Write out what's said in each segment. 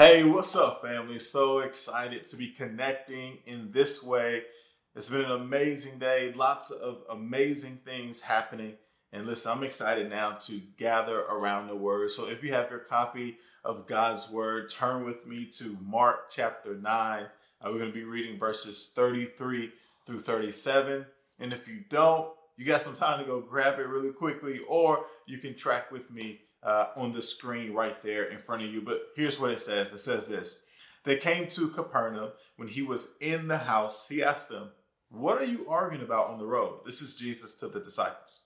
Hey, what's up, family? So excited to be connecting in this way. It's been an amazing day, lots of amazing things happening. And listen, I'm excited now to gather around the word. So if you have your copy of God's word, turn with me to Mark chapter 9. Uh, we're going to be reading verses 33 through 37. And if you don't, you got some time to go grab it really quickly, or you can track with me uh, on the screen right there in front of you. But here's what it says it says this They came to Capernaum when he was in the house. He asked them, What are you arguing about on the road? This is Jesus to the disciples.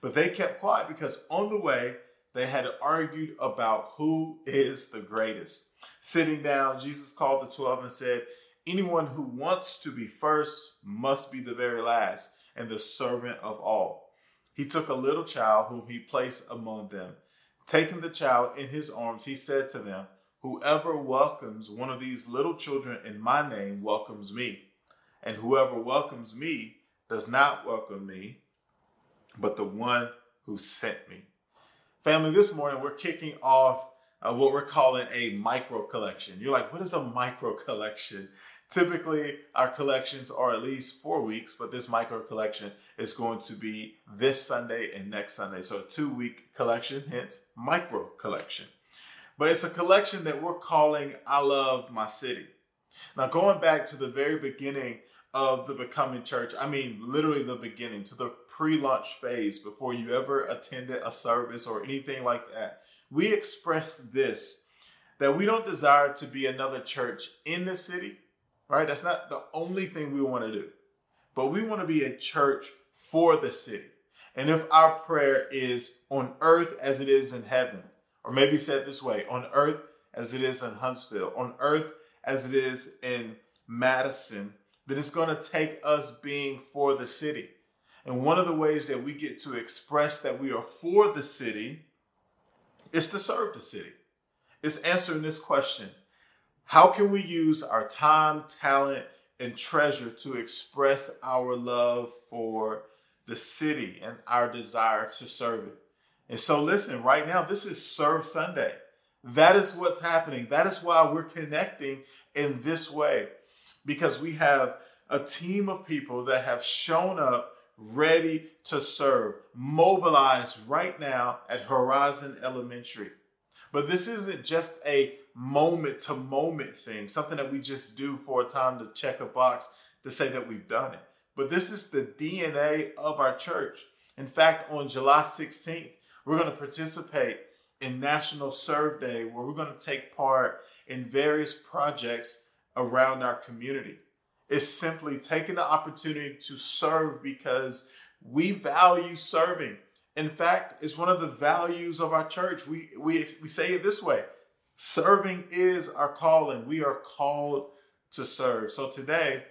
But they kept quiet because on the way they had argued about who is the greatest. Sitting down, Jesus called the 12 and said, Anyone who wants to be first must be the very last and the servant of all. He took a little child whom he placed among them Taking the child in his arms, he said to them, Whoever welcomes one of these little children in my name welcomes me. And whoever welcomes me does not welcome me, but the one who sent me. Family, this morning we're kicking off uh, what we're calling a micro collection. You're like, what is a micro collection? Typically, our collections are at least four weeks, but this micro collection is going to be this Sunday and next Sunday. So, a two week collection, hence micro collection. But it's a collection that we're calling I Love My City. Now, going back to the very beginning of the Becoming Church, I mean, literally the beginning, to the pre launch phase before you ever attended a service or anything like that, we expressed this that we don't desire to be another church in the city right? That's not the only thing we want to do, but we want to be a church for the city. And if our prayer is on earth as it is in heaven, or maybe said this way, on earth as it is in Huntsville, on earth as it is in Madison, then it's going to take us being for the city. And one of the ways that we get to express that we are for the city is to serve the city. It's answering this question how can we use our time, talent, and treasure to express our love for the city and our desire to serve it? And so, listen, right now, this is Serve Sunday. That is what's happening. That is why we're connecting in this way because we have a team of people that have shown up ready to serve, mobilized right now at Horizon Elementary. But this isn't just a moment to moment thing, something that we just do for a time to check a box to say that we've done it. But this is the DNA of our church. In fact, on July 16th, we're going to participate in National Serve Day, where we're going to take part in various projects around our community. It's simply taking the opportunity to serve because we value serving. In fact, it's one of the values of our church. We, we, we say it this way serving is our calling. We are called to serve. So today,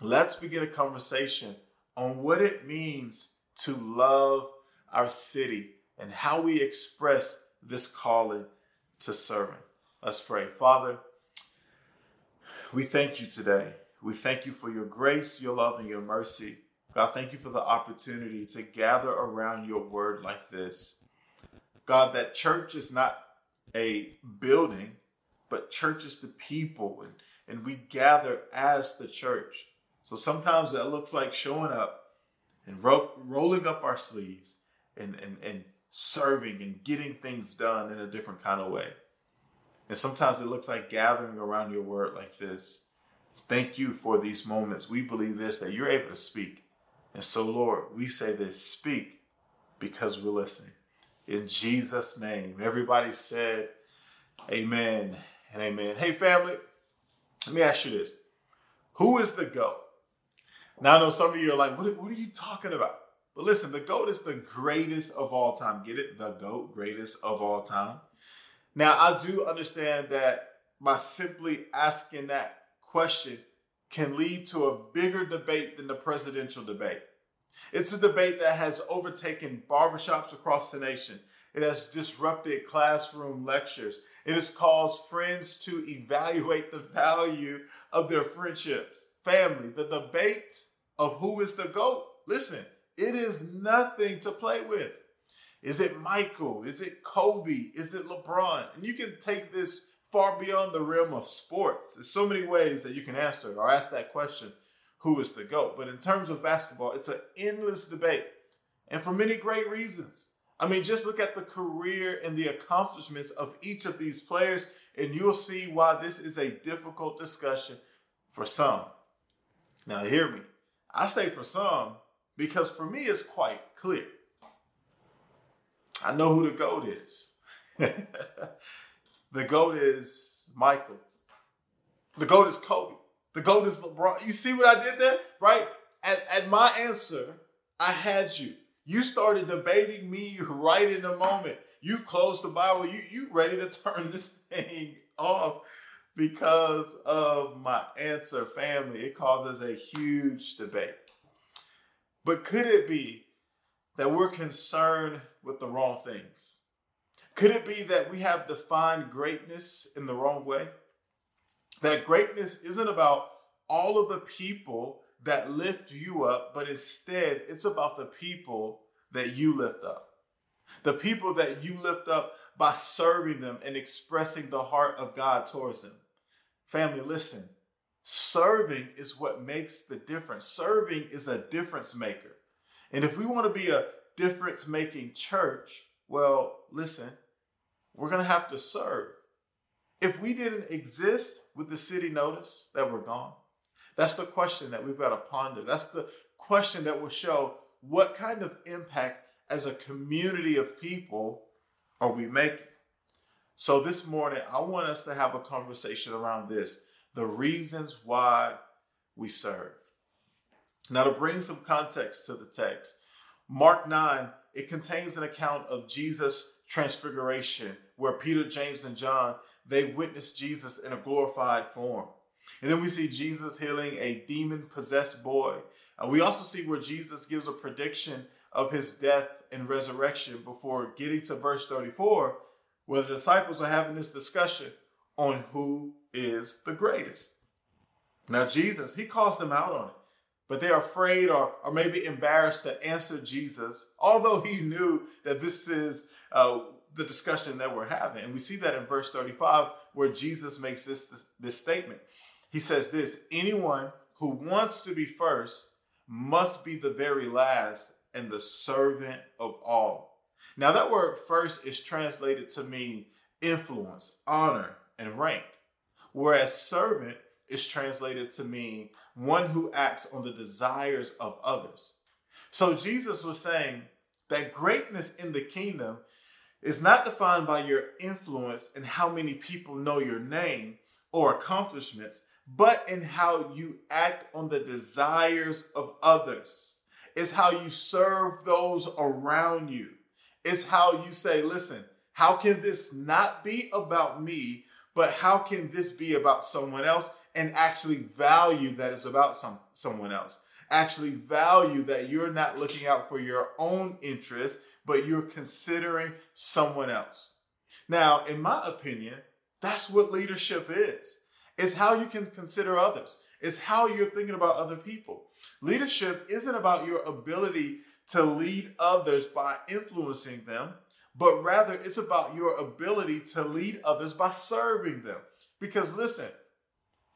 let's begin a conversation on what it means to love our city and how we express this calling to serving. Let's pray. Father, we thank you today. We thank you for your grace, your love, and your mercy. God, thank you for the opportunity to gather around your word like this. God, that church is not a building, but church is the people, and, and we gather as the church. So sometimes that looks like showing up and ro- rolling up our sleeves and, and, and serving and getting things done in a different kind of way. And sometimes it looks like gathering around your word like this. Thank you for these moments. We believe this, that you're able to speak and so, Lord, we say this speak because we're listening. In Jesus' name. Everybody said, Amen and amen. Hey, family, let me ask you this Who is the GOAT? Now, I know some of you are like, what, what are you talking about? But listen, the GOAT is the greatest of all time. Get it? The GOAT, greatest of all time. Now, I do understand that by simply asking that question, can lead to a bigger debate than the presidential debate. It's a debate that has overtaken barbershops across the nation. It has disrupted classroom lectures. It has caused friends to evaluate the value of their friendships. Family, the debate of who is the GOAT, listen, it is nothing to play with. Is it Michael? Is it Kobe? Is it LeBron? And you can take this far beyond the realm of sports. There's so many ways that you can answer or ask that question who is the GOAT? But in terms of basketball, it's an endless debate and for many great reasons. I mean, just look at the career and the accomplishments of each of these players, and you'll see why this is a difficult discussion for some. Now, hear me. I say for some because for me, it's quite clear. I know who the GOAT is. the GOAT is Michael. The GOAT is Kobe. The GOAT is LeBron. You see what I did there? Right? At, at my answer, I had you. You started debating me right in the moment. You've closed the Bible. You you ready to turn this thing off because of my answer, family. It causes a huge debate. But could it be that we're concerned with the wrong things? Could it be that we have defined greatness in the wrong way? That greatness isn't about all of the people that lift you up, but instead it's about the people that you lift up. The people that you lift up by serving them and expressing the heart of God towards them. Family, listen. Serving is what makes the difference. Serving is a difference maker. And if we want to be a difference making church, well, listen, we're going to have to serve. If we didn't exist, would the city notice that we're gone? That's the question that we've got to ponder. That's the question that will show what kind of impact as a community of people are we making. So this morning, I want us to have a conversation around this the reasons why we serve. Now, to bring some context to the text, Mark 9, it contains an account of Jesus' transfiguration, where Peter, James, and John they witnessed Jesus in a glorified form. And then we see Jesus healing a demon possessed boy. Uh, we also see where Jesus gives a prediction of his death and resurrection before getting to verse 34, where the disciples are having this discussion on who is the greatest. Now, Jesus, he calls them out on it, but they're afraid or, or maybe embarrassed to answer Jesus, although he knew that this is uh, the discussion that we're having. And we see that in verse 35, where Jesus makes this, this, this statement. He says this anyone who wants to be first must be the very last and the servant of all. Now, that word first is translated to mean influence, honor, and rank, whereas servant is translated to mean one who acts on the desires of others. So, Jesus was saying that greatness in the kingdom is not defined by your influence and how many people know your name or accomplishments, but in how you act on the desires of others. It's how you serve those around you. It's how you say, listen, how can this not be about me, but how can this be about someone else and actually value that it's about some, someone else? Actually value that you're not looking out for your own interests, but you're considering someone else. Now, in my opinion, that's what leadership is. It's how you can consider others. It's how you're thinking about other people. Leadership isn't about your ability to lead others by influencing them, but rather it's about your ability to lead others by serving them. Because listen,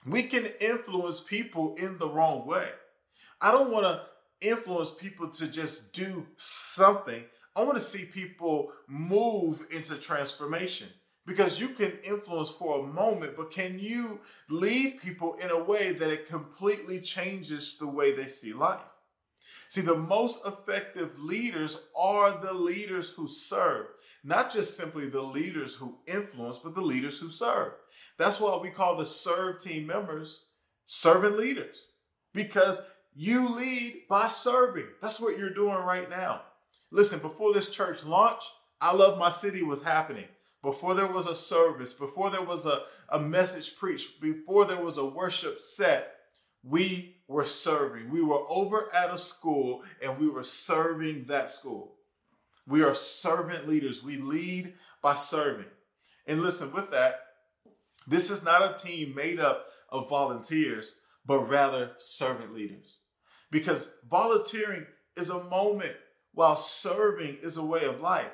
we can influence people in the wrong way. I don't want to influence people to just do something. I want to see people move into transformation because you can influence for a moment, but can you lead people in a way that it completely changes the way they see life? See, the most effective leaders are the leaders who serve, not just simply the leaders who influence, but the leaders who serve. That's why we call the serve team members servant leaders because you lead by serving. That's what you're doing right now. Listen, before this church launched, I Love My City was happening. Before there was a service, before there was a, a message preached, before there was a worship set, we were serving. We were over at a school and we were serving that school. We are servant leaders. We lead by serving. And listen, with that, this is not a team made up of volunteers, but rather servant leaders. Because volunteering is a moment while serving is a way of life.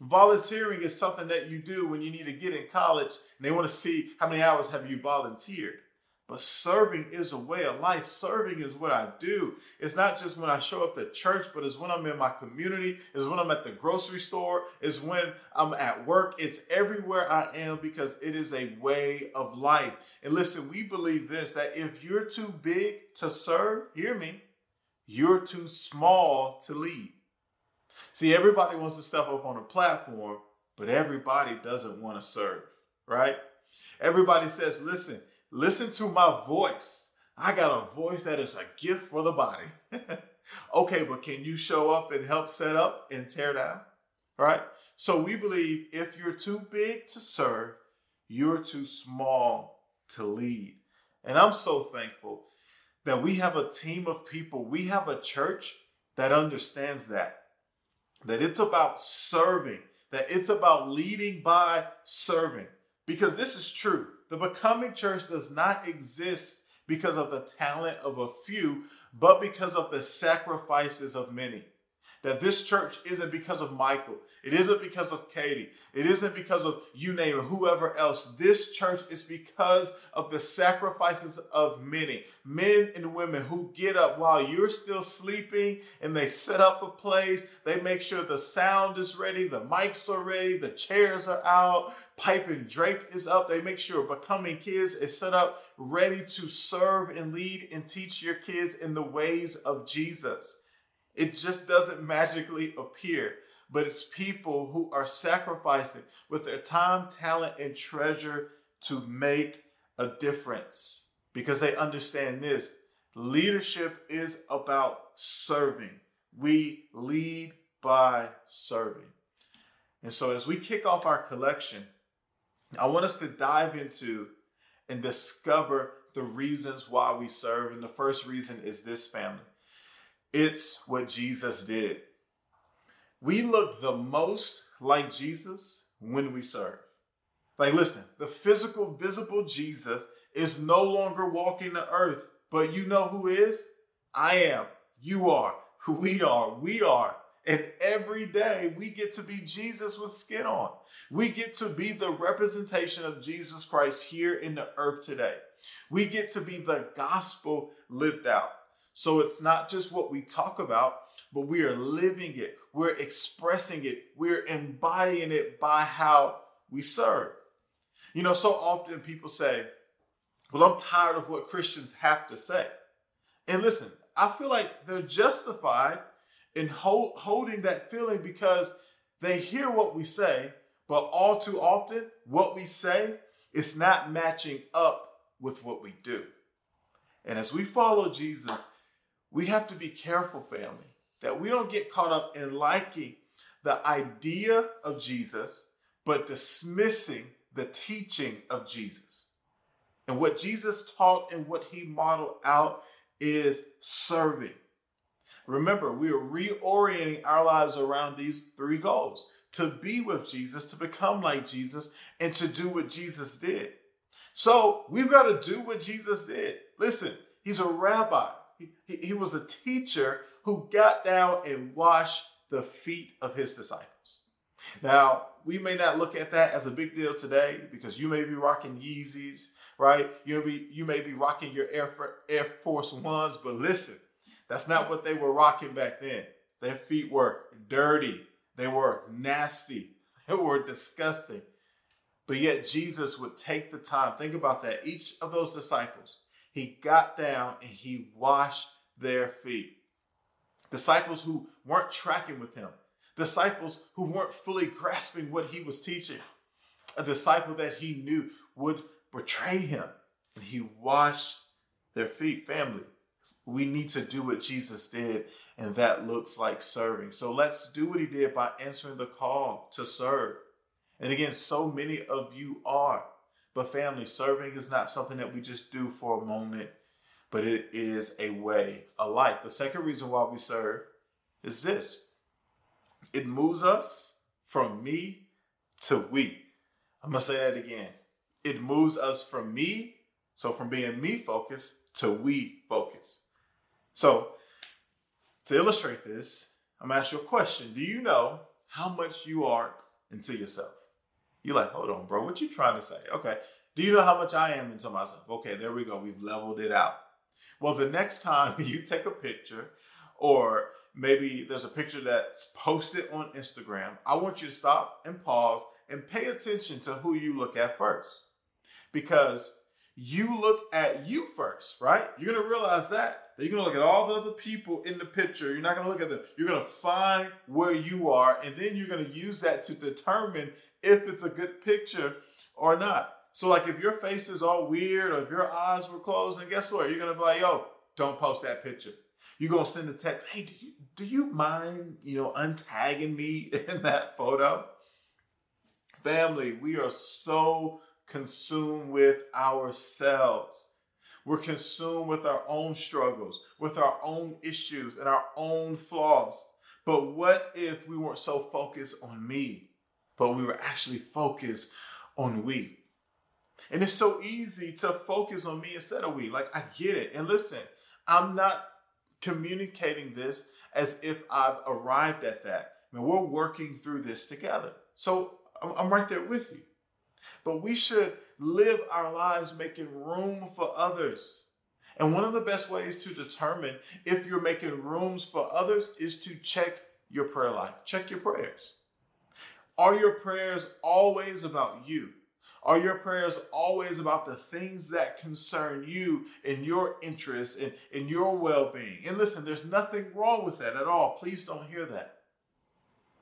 Volunteering is something that you do when you need to get in college and they want to see how many hours have you volunteered. But serving is a way of life. Serving is what I do. It's not just when I show up at church, but it's when I'm in my community, it's when I'm at the grocery store, it's when I'm at work. It's everywhere I am because it is a way of life. And listen, we believe this that if you're too big to serve, hear me, you're too small to lead. See, everybody wants to step up on a platform, but everybody doesn't want to serve, right? Everybody says, listen, Listen to my voice. I got a voice that is a gift for the body. okay, but can you show up and help set up and tear down? Right? So we believe if you're too big to serve, you're too small to lead. And I'm so thankful that we have a team of people, we have a church that understands that. That it's about serving, that it's about leading by serving. Because this is true. The becoming church does not exist because of the talent of a few, but because of the sacrifices of many that this church isn't because of Michael. It isn't because of Katie. It isn't because of you name it, whoever else. This church is because of the sacrifices of many men and women who get up while you're still sleeping and they set up a place. They make sure the sound is ready, the mics are ready, the chairs are out, pipe and drape is up. They make sure Becoming Kids is set up, ready to serve and lead and teach your kids in the ways of Jesus. It just doesn't magically appear, but it's people who are sacrificing with their time, talent, and treasure to make a difference because they understand this. Leadership is about serving. We lead by serving. And so, as we kick off our collection, I want us to dive into and discover the reasons why we serve. And the first reason is this family it's what Jesus did. We look the most like Jesus when we serve. Like, listen, the physical, visible Jesus is no longer walking the earth, but you know who is? I am. You are. We are. We are. And every day we get to be Jesus with skin on. We get to be the representation of Jesus Christ here in the earth today. We get to be the gospel lived out. So it's not just what we talk about, but we are living it. We're expressing it. We're embodying it by how we serve. You know, so often people say, well, I'm tired of what Christians have to say. And listen, I feel like they're justified in hold, holding that feeling because they hear what we say, but all too often, what we say is not matching up with what we do. And as we follow Jesus, we have to be careful, family, that we don't get caught up in liking the idea of Jesus, but dismissing the teaching of Jesus. And what Jesus taught and what he modeled out is serving. Remember, we are reorienting our lives around these three goals to be with Jesus, to become like Jesus, and to do what Jesus did. So we've got to do what Jesus did. Listen, he's a rabbi. He, he was a teacher who got down and washed the feet of his disciples. Now, we may not look at that as a big deal today because you may be rocking Yeezys, right? You may be, you may be rocking your Air, Air Force Ones, but listen, that's not what they were rocking back then. Their feet were dirty, they were nasty, they were disgusting. But yet, Jesus would take the time, think about that. Each of those disciples he got down and he washed their feet. Disciples who weren't tracking with him, disciples who weren't fully grasping what he was teaching, a disciple that he knew would betray him, and he washed their feet. Family, we need to do what Jesus did, and that looks like serving. So let's do what he did by answering the call to serve. And again, so many of you are. But family, serving is not something that we just do for a moment, but it is a way, a life. The second reason why we serve is this it moves us from me to we. I'm to say that again. It moves us from me, so from being me focused to we focused. So, to illustrate this, I'm to ask you a question. Do you know how much you are into yourself. You're like, hold on, bro, what you trying to say? Okay. Do you know how much I am into myself? Okay, there we go. We've leveled it out. Well, the next time you take a picture, or maybe there's a picture that's posted on Instagram, I want you to stop and pause and pay attention to who you look at first. Because you look at you first, right? You're gonna realize that. You're gonna look at all the other people in the picture. You're not gonna look at them. You're gonna find where you are, and then you're gonna use that to determine if it's a good picture or not. So, like, if your face is all weird or if your eyes were closed, and guess what? You're gonna be like, "Yo, don't post that picture." You're gonna send a text, "Hey, do you do you mind, you know, untagging me in that photo?" Family, we are so consumed with ourselves. We're consumed with our own struggles, with our own issues, and our own flaws. But what if we weren't so focused on me, but we were actually focused on we? And it's so easy to focus on me instead of we. Like, I get it. And listen, I'm not communicating this as if I've arrived at that. I mean, we're working through this together. So I'm right there with you. But we should live our lives making room for others. And one of the best ways to determine if you're making rooms for others is to check your prayer life. Check your prayers. Are your prayers always about you? Are your prayers always about the things that concern you and your interests and, and your well being? And listen, there's nothing wrong with that at all. Please don't hear that.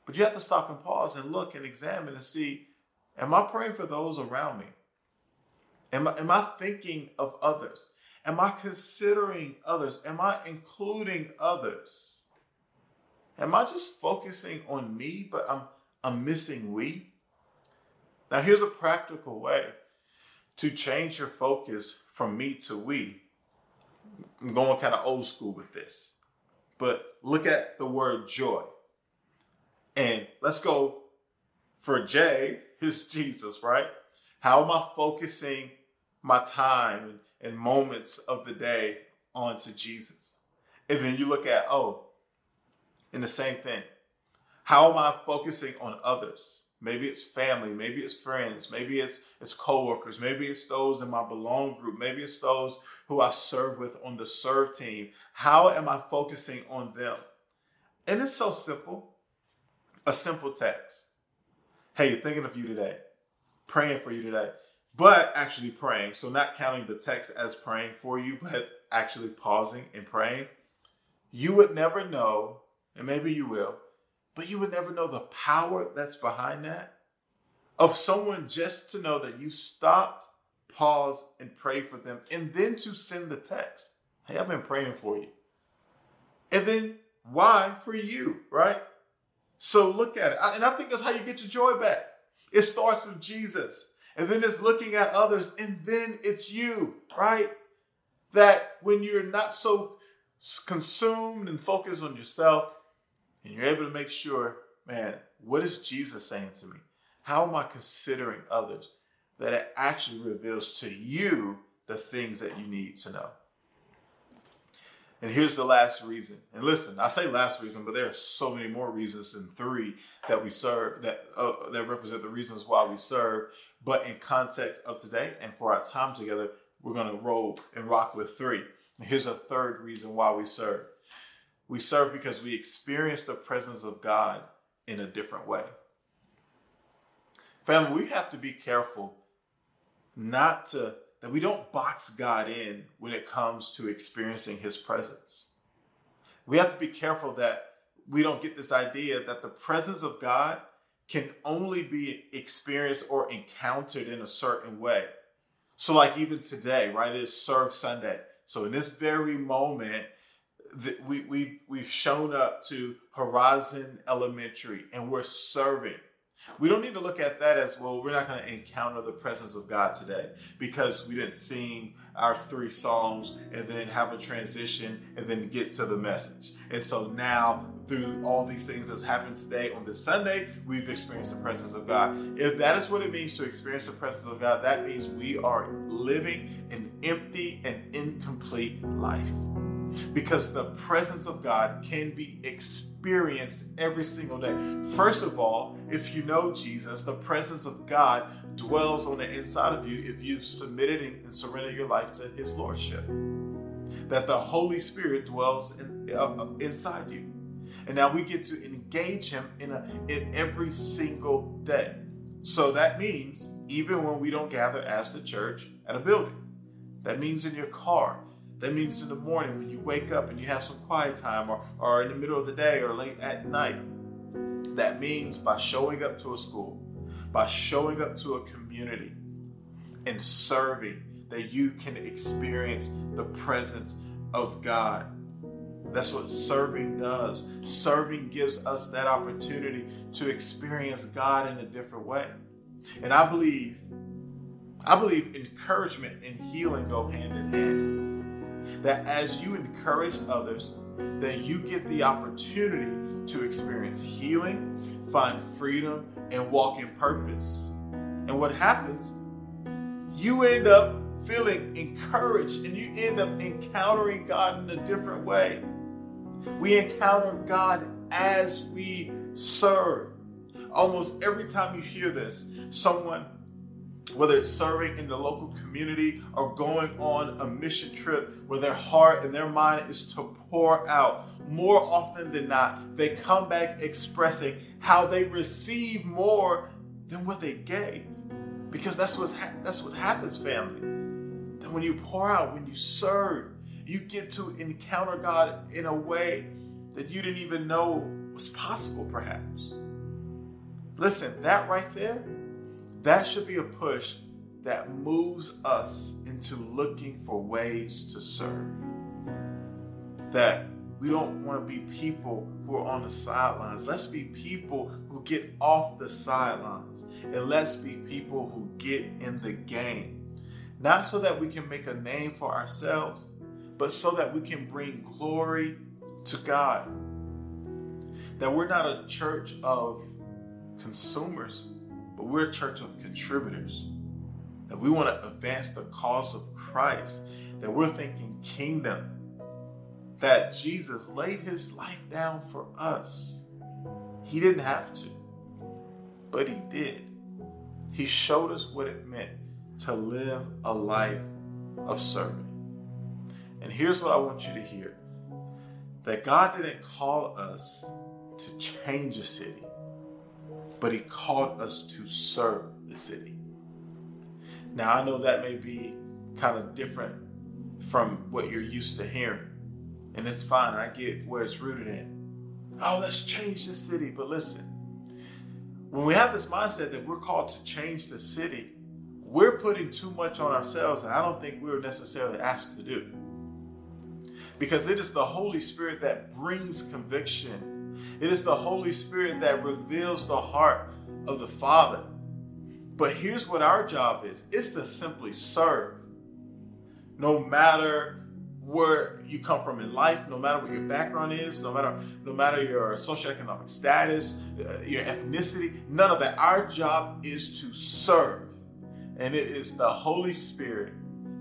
But you have to stop and pause and look and examine and see Am I praying for those around me? Am I, am I thinking of others? Am I considering others? Am I including others? Am I just focusing on me, but I'm, I'm missing we? Now, here's a practical way to change your focus from me to we. I'm going kind of old school with this, but look at the word joy. And let's go for J, is Jesus, right? How am I focusing my time and moments of the day onto Jesus? And then you look at, oh, in the same thing. How am I focusing on others? Maybe it's family, maybe it's friends, maybe it's it's coworkers, maybe it's those in my belong group, maybe it's those who I serve with on the serve team. How am I focusing on them? And it's so simple. A simple text hey, thinking of you today, praying for you today, but actually praying. So, not counting the text as praying for you, but actually pausing and praying. You would never know, and maybe you will, but you would never know the power that's behind that of someone just to know that you stopped, paused, and prayed for them, and then to send the text. Hey, I've been praying for you. And then why for you, right? So look at it. And I think that's how you get your joy back. It starts with Jesus. And then it's looking at others. And then it's you, right? That when you're not so consumed and focused on yourself, and you're able to make sure, man, what is Jesus saying to me? How am I considering others? That it actually reveals to you the things that you need to know. And here's the last reason. And listen, I say last reason, but there are so many more reasons than three that we serve that uh, that represent the reasons why we serve. But in context of today and for our time together, we're going to roll and rock with three. And here's a third reason why we serve. We serve because we experience the presence of God in a different way. Family, we have to be careful not to that we don't box God in when it comes to experiencing his presence. We have to be careful that we don't get this idea that the presence of God can only be experienced or encountered in a certain way. So, like even today, right? It is Serve Sunday. So, in this very moment, we, we, we've shown up to Horizon Elementary and we're serving. We don't need to look at that as well. We're not going to encounter the presence of God today because we didn't sing our three songs and then have a transition and then get to the message. And so now, through all these things that's happened today on this Sunday, we've experienced the presence of God. If that is what it means to experience the presence of God, that means we are living an empty and incomplete life because the presence of God can be experienced experience every single day. First of all, if you know Jesus, the presence of God dwells on the inside of you if you've submitted and surrendered your life to His Lordship. That the Holy Spirit dwells in, uh, inside you. And now we get to engage Him in, a, in every single day. So that means even when we don't gather as the church at a building, that means in your car, that means in the morning when you wake up and you have some quiet time, or, or in the middle of the day or late at night. That means by showing up to a school, by showing up to a community and serving, that you can experience the presence of God. That's what serving does. Serving gives us that opportunity to experience God in a different way. And I believe, I believe encouragement and healing go hand in hand that as you encourage others, that you get the opportunity to experience healing, find freedom, and walk in purpose. And what happens, you end up feeling encouraged and you end up encountering God in a different way. We encounter God as we serve. Almost every time you hear this, someone whether it's serving in the local community or going on a mission trip where their heart and their mind is to pour out, more often than not, they come back expressing how they receive more than what they gave. Because that's, what's ha- that's what happens, family. That when you pour out, when you serve, you get to encounter God in a way that you didn't even know was possible, perhaps. Listen, that right there that should be a push that moves us into looking for ways to serve. That we don't want to be people who are on the sidelines. Let's be people who get off the sidelines. And let's be people who get in the game. Not so that we can make a name for ourselves, but so that we can bring glory to God. That we're not a church of consumers, but we're a church of contributors. That we want to advance the cause of Christ. That we're thinking kingdom. That Jesus laid his life down for us. He didn't have to, but he did. He showed us what it meant to live a life of serving. And here's what I want you to hear that God didn't call us to change a city, but He called us to serve the city. Now, I know that may be kind of different from what you're used to hearing, and it's fine. I get where it's rooted in. Oh, let's change the city. But listen, when we have this mindset that we're called to change the city, we're putting too much on ourselves, and I don't think we are necessarily asked to do. Because it is the Holy Spirit that brings conviction it is the Holy Spirit that reveals the heart of the Father. But here's what our job is it's to simply serve. No matter where you come from in life, no matter what your background is, no matter no matter your socioeconomic status, uh, your ethnicity, none of that. Our job is to serve. And it is the Holy Spirit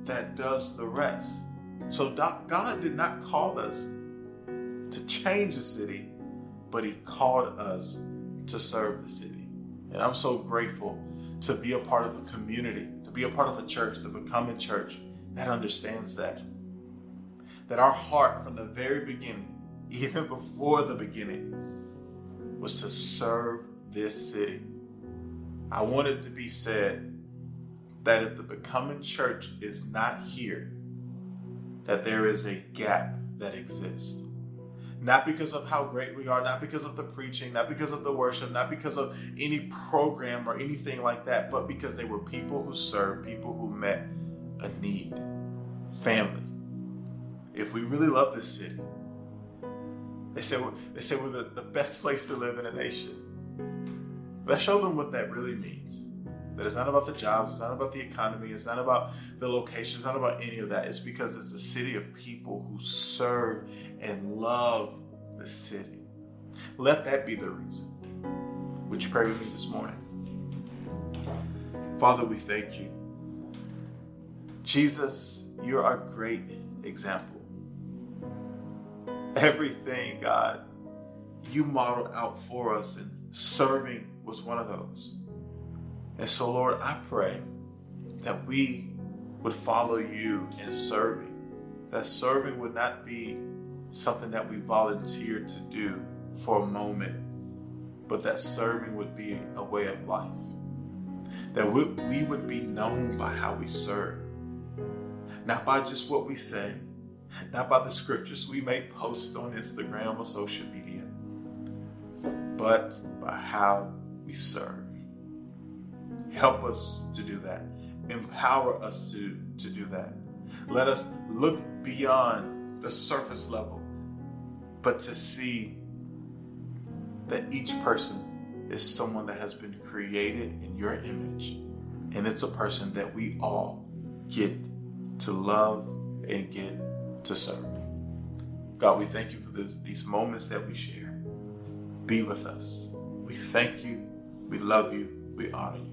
that does the rest. So God did not call us to change the city but He called us to serve the city. And I'm so grateful to be a part of a community, to be a part of a church, to become a church that understands that. That our heart from the very beginning, even before the beginning, was to serve this city. I want it to be said that if the becoming church is not here, that there is a gap that exists. Not because of how great we are, not because of the preaching, not because of the worship, not because of any program or anything like that, but because they were people who served, people who met a need. Family. If we really love this city, they say we're, they we're the, the best place to live in a nation. Let's show them what that really means. That it's not about the jobs, it's not about the economy, it's not about the location, it's not about any of that. It's because it's a city of people who serve and love the city. Let that be the reason. Would you pray with me this morning? Father, we thank you. Jesus, you're our great example. Everything, God, you modeled out for us, and serving was one of those. And so, Lord, I pray that we would follow you in serving, that serving would not be something that we volunteer to do for a moment, but that serving would be a way of life. That we, we would be known by how we serve, not by just what we say, not by the scriptures we may post on Instagram or social media, but by how we serve. Help us to do that. Empower us to, to do that. Let us look beyond the surface level, but to see that each person is someone that has been created in your image. And it's a person that we all get to love and get to serve. God, we thank you for this, these moments that we share. Be with us. We thank you. We love you. We honor you.